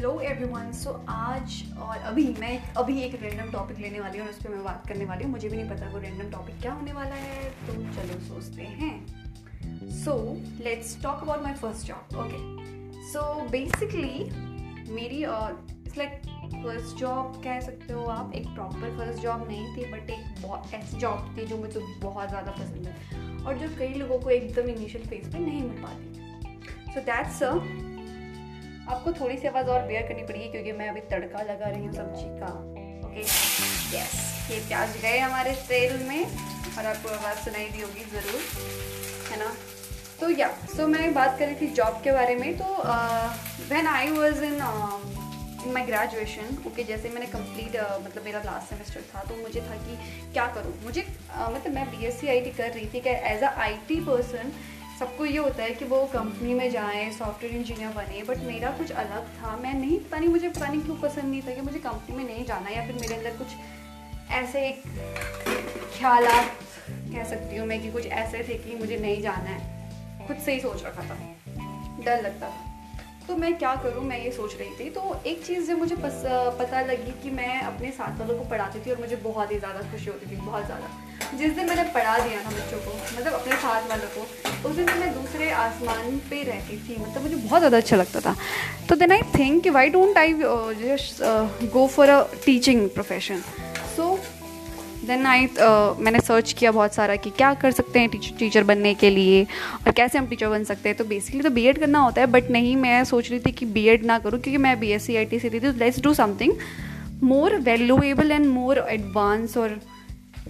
Hello everyone so आज और अभी मैं, अभी एक रैंडम टॉपिक लेने वाली हूँ और उस पर मैं बात करने वाली हूँ। मुझे भी नहीं पता वो रैंडम टॉपिक क्या होने वाला है तो चलो सोचते हैं। So let's talk about my first job okay so basically मेरी इट्स लाइक फ़र्स्ट जॉब कह सकते हो आप, एक प्रॉपर फ़र्स्ट जॉब नहीं थी बट एक ऐसी जॉब थी जो मुझे बहुत ज़्यादा पसंद है। और जो कई लोगों को एकदम इनिशियल फ़ेज़ पे नहीं मिल पाती। सो दैट्स आपको थोड़ी सी आवाज़ और बेयर करनी पड़ेगी क्योंकि मैं अभी तड़का लगा रही हूँ सब्ज़ी का। ओके यस ये प्याज गए हमारे तेल में और आपको आवाज़ सुनाई दी होगी ज़रूर है ना? तो या सो मैं बात कर रही थी जॉब के बारे में तो when I was in in my graduation okay जैसे मैंने कंप्लीट uh, मतलब मेरा लास्ट सेमेस्टर था तो मुझे था कि क्या करूँ? मुझे uh, मतलब मैं B S C I T कर रही थी कि as a I T person सबको ये होता है कि वो कंपनी में जाएँ सॉफ्टवेयर इंजीनियर बने बट मेरा कुछ अलग था। मैं नहीं पता नहीं मुझे पता नहीं क्यों पसंद नहीं था कि मुझे कंपनी में नहीं जाना या फिर मेरे अंदर कुछ ऐसे एक ख्याल कह सकती हूँ मैं कि कुछ ऐसे थे कि मुझे नहीं जाना है। खुद से ही सोच रखा था। डर लगता था। तो मैं क्या करूँ? मैं ये सोच रही थी। तो एक चीज़ जो मुझे पस, पता लगी कि मैं अपने साथ वालों को पढ़ाती थी और मुझे बहुत ही ज़्यादा खुशी होती थी बहुत ज़्यादा। जिस दिन मैंने पढ़ा दिया था बच्चों को मतलब अपने साथ वालों को उस दिन मैं दूसरे आसमान पे रहती थी। मतलब मुझे बहुत ज़्यादा अच्छा लगता था। तो देन आई थिंक कि why don't I just go for a teaching profession so then I मैंने सर्च किया बहुत सारा कि क्या कर सकते हैं टीचर टीचर बनने के लिए और कैसे हम टीचर बन सकते हैं। तो बेसिकली तो बी एड करना होता है बट नहीं, मैं सोच रही थी कि बी एड ना करूँ क्योंकि मैं B S C I T से थी। तो let's do something more valuable and more advance और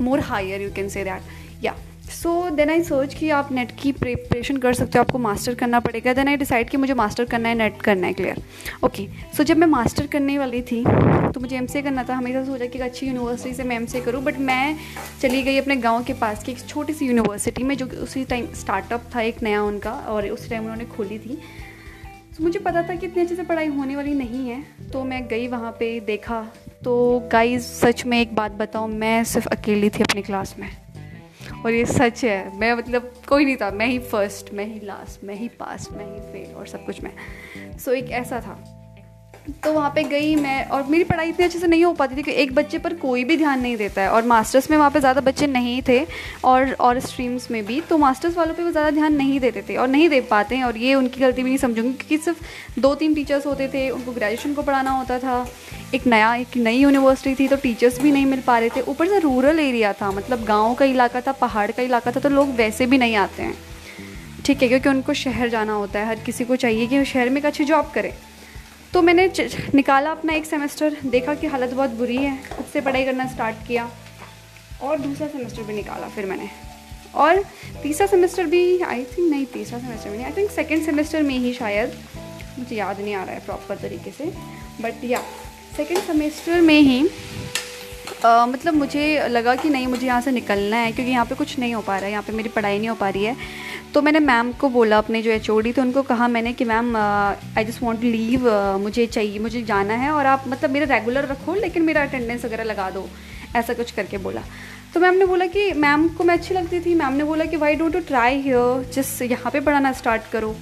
more higher you can say that या सो देन आई सोच कि आप नेट की प्रिपरेशन कर सकते हो, आपको मास्टर करना पड़ेगा। देन आई डिसाइड कि मुझे मास्टर करना है नेट करना है क्लियर ओके सो जब मैं मास्टर करने वाली थी तो मुझे एम करना था। हमेशा सोचा कि एक अच्छी यूनिवर्सिटी से मैं एम सी करूँ बट मैं चली गई अपने गाँव के पास की एक छोटी सी यूनिवर्सिटी में, जो कि उसी टाइम स्टार्टअप था एक नया उनका, और उस टाइम उन्होंने खोली थी। तो मुझे पता था कि इतनी अच्छे से पढ़ाई होने वाली नहीं है। तो मैं गई वहाँ पे, देखा। तो गाइस सच में एक बात बताऊँ, मैं सिर्फ़ अकेली थी अपनी क्लास में। और ये सच है। मैं मतलब कोई नहीं था। मैं ही फ़र्स्ट मैं ही लास्ट मैं ही पास मैं ही फेल और सब कुछ मैं। सो so, एक ऐसा था। तो वहाँ पे गई मैं और मेरी पढ़ाई इतनी अच्छे से नहीं हो पाती थी कि एक बच्चे पर कोई भी ध्यान नहीं देता है। और मास्टर्स में वहाँ पे ज़्यादा बच्चे नहीं थे और और स्ट्रीम्स में भी तो मास्टर्स वालों पे वो ज़्यादा ध्यान नहीं देते थे और नहीं दे पाते हैं। और ये उनकी गलती भी नहीं समझूँगी क्योंकि सिर्फ़ दो तीन टीचर्स होते थे, उनको ग्रेजुएशन को पढ़ाना होता था। एक नया, एक नई यूनिवर्सिटी थी तो टीचर्स भी नहीं मिल पा रहे थे। ऊपर से रूरल एरिया था मतलब गाँव का इलाका था, पहाड़ का इलाका था तो लोग वैसे भी नहीं आते हैं। ठीक है, क्योंकि उनको शहर जाना होता है। हर किसी को चाहिए कि वो शहर में एक अच्छी जॉब करें। तो मैंने निकाला अपना एक सेमेस्टर देखा कि हालत बहुत बुरी है खुद से पढ़ाई करना स्टार्ट किया और दूसरा सेमेस्टर भी निकाला फिर मैंने। और तीसरा सेमेस्टर भी आई थिंक नहीं तीसरा सेमेस्टर में नहीं आई थिंक सेकेंड सेमेस्टर में ही शायद मुझे याद नहीं आ रहा है प्रॉपर तरीके से बट या सेकेंड सेमेस्टर में ही आ, मतलब मुझे लगा कि नहीं मुझे यहाँ से निकलना है क्योंकि यहाँ पे कुछ नहीं हो पा रहा है यहाँ पे मेरी पढ़ाई नहीं हो पा रही है। तो मैंने मैम को बोला अपने जो एच थे, उनको कहा मैंने कि ma'am I just want leave मुझे चाहिए, मुझे जाना है और आप मतलब मेरा रेगुलर रखो, लेकिन मेरा अटेंडेंस वगैरह लगा दो, ऐसा कुछ करके बोला। तो मैम ने बोला कि मैम को मैं अच्छी लगती थी मैम ने बोला कि why don't to try here जिस यहाँ पे पढ़ाना स्टार्ट करो।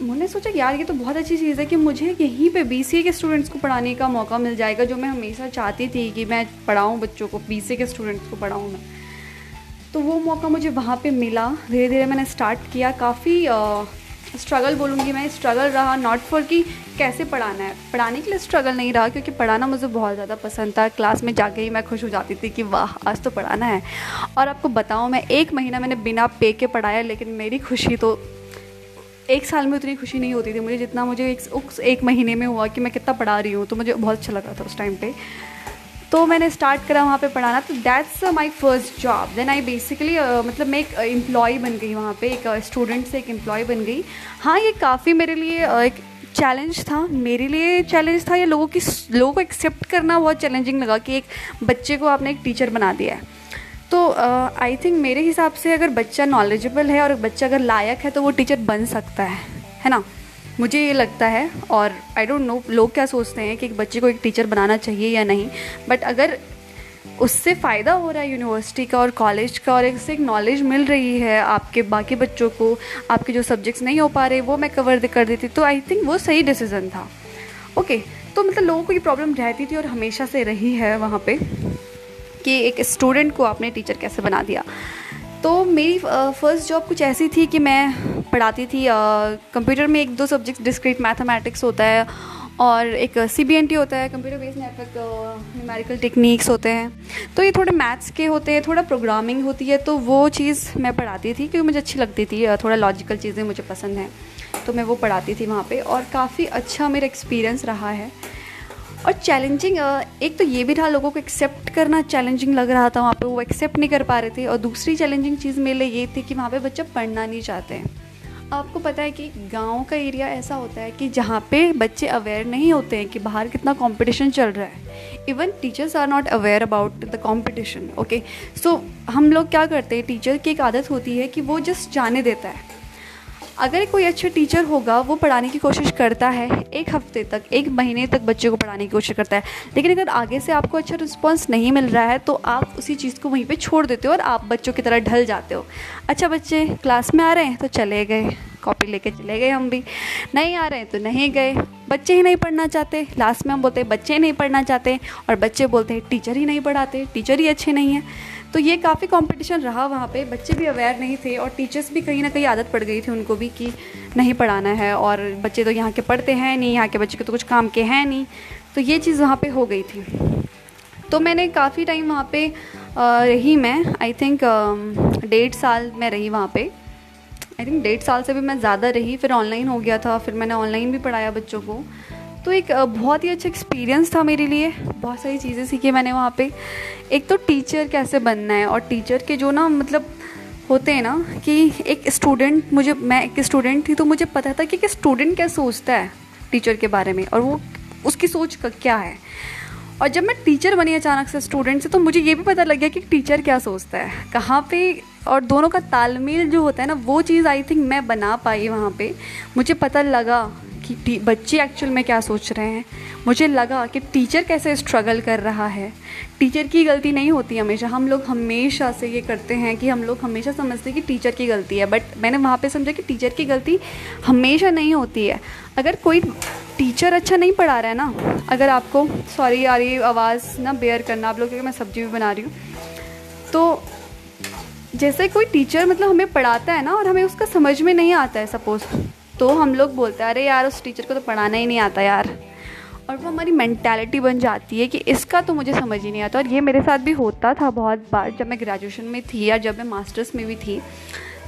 मैंने सोचा यार, ये तो बहुत अच्छी चीज़ है कि मुझे यहीं पे बी के स्टूडेंट्स को पढ़ाने का मौका मिल जाएगा, जो मैं हमेशा चाहती थी कि मैं पढ़ाऊँ बच्चों को बी के स्टूडेंट्स को पढ़ाऊँ मैं। तो वो मौका मुझे वहाँ पे मिला। धीरे धीरे मैंने स्टार्ट किया। काफ़ी स्ट्रगल बोलूँगी मैं स्ट्रगल रहा नॉट फॉर कि कैसे पढ़ाना है। पढ़ाने के लिए स्ट्रगल नहीं रहा क्योंकि पढ़ाना मुझे बहुत ज़्यादा पसंद था। क्लास में जाके ही मैं खुश हो जाती थी कि वाह आज तो पढ़ाना है। और आपको बताऊँ मैं एक महीना मैंने बिना पे के पढ़ाया लेकिन मेरी खुशी तो एक साल में उतनी खुशी नहीं होती थी मुझे जितना मुझे एक, एक महीने में हुआ कि मैं कितना पढ़ा रही हूँ। तो मुझे बहुत अच्छा लगा था उस टाइम पे। तो मैंने स्टार्ट करा वहाँ पे पढ़ाना तो that's my first job then I basically मतलब मैं एक एम्प्लॉय बन गई वहाँ पे एक स्टूडेंट uh, से एक एम्प्लॉय बन गई. हाँ ये काफ़ी मेरे लिए uh, एक चैलेंज था. मेरे लिए चैलेंज था या लोगों की लोगों को एक्सेप्ट करना बहुत चैलेंजिंग लगा कि एक बच्चे को आपने एक टीचर बना दिया है. तो आई uh, थिंक मेरे हिसाब से अगर बच्चा नॉलेजेबल है और बच्चा अगर लायक है तो वो टीचर बन सकता है है ना? मुझे ये लगता है, और आई डोंट नो लोग क्या सोचते हैं कि एक बच्चे को एक टीचर बनाना चाहिए या नहीं बट अगर उससे फ़ायदा हो रहा है यूनिवर्सिटी का और कॉलेज का, और इससे एक नॉलेज मिल रही है आपके बाकी बच्चों को, आपके जो सब्जेक्ट्स नहीं हो पा रहे, वो मैं कवर कर देती तो आई थिंक वो सही डिसीज़न था। ओके तो मतलब लोगों को ये प्रॉब्लम रहती थी और हमेशा से रही है वहाँ पे कि एक स्टूडेंट को आपने टीचर कैसे बना दिया। तो मेरी फ़र्स्ट जॉब कुछ ऐसी थी कि मैं पढ़ाती थी कंप्यूटर में एक दो सब्जेक्ट डिस्क्रीट मैथमेटिक्स होता है और एक सी बी एन टी होता है computer based network numerical techniques होते हैं। तो ये थोड़े मैथ्स के होते हैं, थोड़ा प्रोग्रामिंग होती है तो वो चीज़ मैं पढ़ाती थी क्योंकि मुझे अच्छी लगती थी थोड़ा लॉजिकल चीज़ें मुझे पसंद हैं तो मैं वो पढ़ाती थी वहाँ पे और काफ़ी अच्छा मेरा एक्सपीरियंस रहा है। और चैलेंजिंग एक तो ये भी था लोगों को एक्सेप्ट करना चैलेंजिंग लग रहा था, वहाँ पे वो एक्सेप्ट नहीं कर पा रहे थे और दूसरी चैलेंजिंग चीज़ मेरे लिए ये थी कि वहाँ पे बच्चे पढ़ना नहीं चाहते हैं। आपको पता है कि गाँव का एरिया ऐसा होता है कि जहाँ पे बच्चे अवेयर नहीं होते हैं कि बाहर कितना कंपटीशन चल रहा है। Even teachers are not aware about the competition okay so हम लोग क्या करते हैं टीचर की एक आदत होती है कि वो जस्ट जाने देता है। अगर कोई अच्छा टीचर होगा, वो पढ़ाने की कोशिश करता है, एक हफ़्ते तक, एक महीने तक बच्चे को पढ़ाने की कोशिश करता है। लेकिन अगर आगे से आपको अच्छा रिस्पॉन्स नहीं मिल रहा है तो आप उसी चीज़ को वहीं पे छोड़ देते हो और आप बच्चों की तरह ढल जाते हो। अच्छा बच्चे क्लास में आ रहे हैं तो चले गए। कॉपी लेके चले गए हम भी। नहीं आ रहे हैं तो नहीं गए। बच्चे ही नहीं पढ़ना चाहते। लास्ट में हम बोलते हैं, बच्चे नहीं पढ़ना चाहते। और बच्चे बोलते हैं, टीचर ही नहीं पढ़ाते, टीचर ही अच्छे नहीं हैं। तो ये काफ़ी कंपटीशन रहा वहाँ पे। बच्चे भी अवेयर नहीं थे और टीचर्स भी कहीं ना कहीं आदत पड़ गई थी उनको भी कि नहीं पढ़ाना है और बच्चे तो यहाँ के पढ़ते हैं नहीं, यहाँ के बच्चे के तो कुछ काम के हैं नहीं। तो ये चीज़ वहाँ पर हो गई थी। तो मैंने काफ़ी टाइम वहाँ पर रही मैं। आई थिंक डेढ़ साल मैं रही वहाँ पर आई थिंक डेढ़ साल से भी मैं ज़्यादा रही, फिर ऑनलाइन हो गया था, फिर मैंने ऑनलाइन भी पढ़ाया बच्चों को। तो एक बहुत ही अच्छा एक्सपीरियंस था मेरे लिए। बहुत सारी चीज़ें सीखी मैंने वहाँ पे। एक तो टीचर कैसे बनना है और टीचर के जो ना मतलब होते हैं ना कि एक स्टूडेंट मुझे, मैं एक स्टूडेंट थी तो मुझे पता था कि एक स्टूडेंट क्या सोचता है टीचर के बारे में और वो उसकी सोच का, क्या है। और जब मैं टीचर बनी अचानक से स्टूडेंट से तो मुझे ये भी पता लग गया कि टीचर क्या सोचता है। कहाँ पे और दोनों का तालमेल जो होता है ना, वो चीज़ आई थिंक मैं बना पाई वहाँ पे। मुझे पता लगा कि बच्चे एक्चुअल में क्या सोच रहे हैं? मुझे लगा कि टीचर कैसे स्ट्रगल कर रहा है। टीचर की गलती नहीं होती हमेशा। हम लोग हमेशा से ये करते हैं कि हम लोग हमेशा समझते हैं कि टीचर की गलती है। बट मैंने वहाँ पे समझा कि टीचर की गलती हमेशा नहीं होती है। अगर कोई टीचर अच्छा नहीं पढ़ा रहा है ना, अगर आपको सॉरी यार, ये आवाज़ ना बेयर करना, आप लोग, क्योंकि मैं सब्ज़ी भी बना रही हूँ। तो जैसे कोई टीचर मतलब हमें पढ़ाता है ना और हमें उसका समझ में नहीं आता है सपोज़ तो हम लोग बोलते हैं, अरे यार, उस टीचर को तो पढ़ाना ही नहीं आता यार। और वो हमारी मैंटेलिटी बन जाती है कि इसका तो मुझे समझ ही नहीं आता। और ये मेरे साथ भी होता था बहुत बार जब मैं ग्रेजुएशन में थी या जब मैं मास्टर्स में भी थी।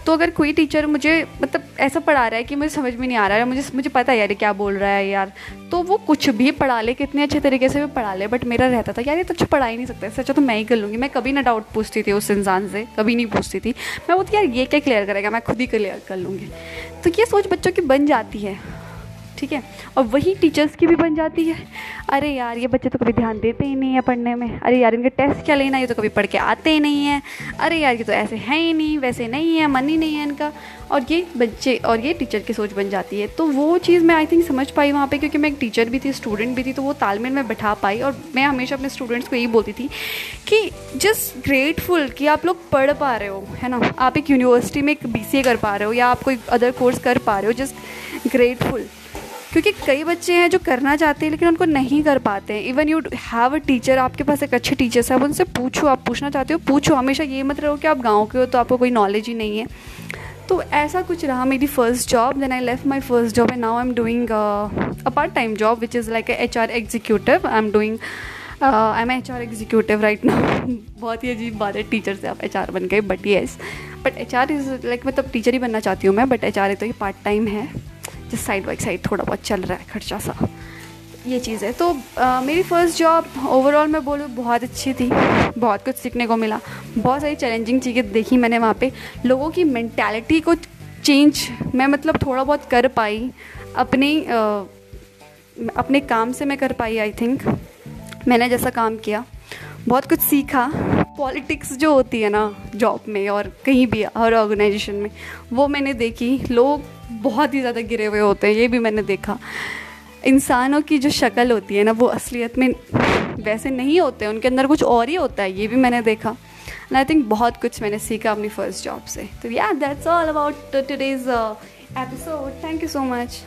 तो अगर कोई टीचर मुझे मतलब ऐसा पढ़ा रहा है कि मुझे समझ में नहीं आ रहा है, मुझे मुझे पता है यार क्या बोल रहा है यार। तो वो कुछ भी पढ़ा ले, कितने अच्छे तरीके से भी पढ़ा ले बट मेरा रहता था यार ये तो अच्छा पढ़ा ही नहीं सकता अच्छा तो मैं ही कर लूँगी। मैं कभी ना डाउट पूछती थी उस इंसान से, कभी नहीं पूछती थी। मैं बोलती, यार ये क्या क्लियर करेगा? मैं खुद ही क्लियर कर लूँगी। तो ये सोच बच्चों की बन जाती है। ठीक है? और वही टीचर्स की भी बन जाती है। अरे यार, ये बच्चे तो कभी ध्यान देते ही नहीं है पढ़ने में। अरे यार, इनके टेस्ट क्या लेना ये तो कभी पढ़ के आते ही नहीं है। अरे यार, ये तो ऐसे हैं ही नहीं, वैसे नहीं है, मन ही नहीं है इनका। और ये बच्चे, और ये टीचर की सोच बन जाती है। तो वो चीज़ मैं आई थिंक समझ पाई वहाँ पे, क्योंकि मैं एक टीचर भी थी स्टूडेंट भी थी तो वो तालमेल में बैठा पाई। और मैं हमेशा अपने स्टूडेंट्स को यही बोलती थी कि जस्ट ग्रेटफुल कि आप लोग पढ़ पा रहे हो, है ना? आप एक यूनिवर्सिटी में एक बी कर पा रहे हो या आप कोई अदर कोर्स कर पा रहे हो जस्ट ग्रेटफुल क्योंकि कई बच्चे हैं जो करना चाहते हैं, लेकिन उनको नहीं कर पाते हैं। Even you have a teacher आपके पास एक अच्छे टीचर साहब, उनसे पूछो, आप पूछना चाहते हो, पूछो। हमेशा ये मत रहो कि आप गाँव के हो तो आपको कोई नॉलेज ही नहीं है। तो ऐसा कुछ रहा मेरी first job then I left my first job and now I am doing a part time job which is like H R executive I am doing I am H R executive right now बहुत ही अजीब बात है teacher से आप H R बन गए but yes but H R is like मतलब टीचर ही बनना चाहती हूँ मैं बट एच आर तो ये पार्ट टाइम है। जिस साइड बाई साइड थोड़ा बहुत चल रहा है खर्चा सा। ये चीज़ है। तो आ, मेरी फ़र्स्ट जॉब ओवरऑल मैं बोलूँ बहुत अच्छी थी। बहुत कुछ सीखने को मिला। बहुत सारी चैलेंजिंग चीज़ें देखी मैंने वहाँ पे। लोगों की मैंटेलिटी को चेंज मैं मतलब थोड़ा बहुत कर पाई। अपनी आ, अपने काम से मैं कर पाई आई थिंक मैंने जैसा काम किया। बहुत कुछ सीखा। पॉलिटिक्स जो होती है ना जॉब में और कहीं भी, हर ऑर्गेनाइजेशन में, वो मैंने देखी। लोग बहुत ही ज़्यादा गिरे हुए होते हैं, ये भी मैंने देखा। इंसानों की जो शक्ल होती है ना, वो असलियत में वैसे नहीं होते, उनके अंदर कुछ और ही होता है, ये भी मैंने देखा। एंड आई थिंक बहुत कुछ मैंने सीखा अपनी फ़र्स्ट जॉब से। तो या that's all about today's episode thank you so much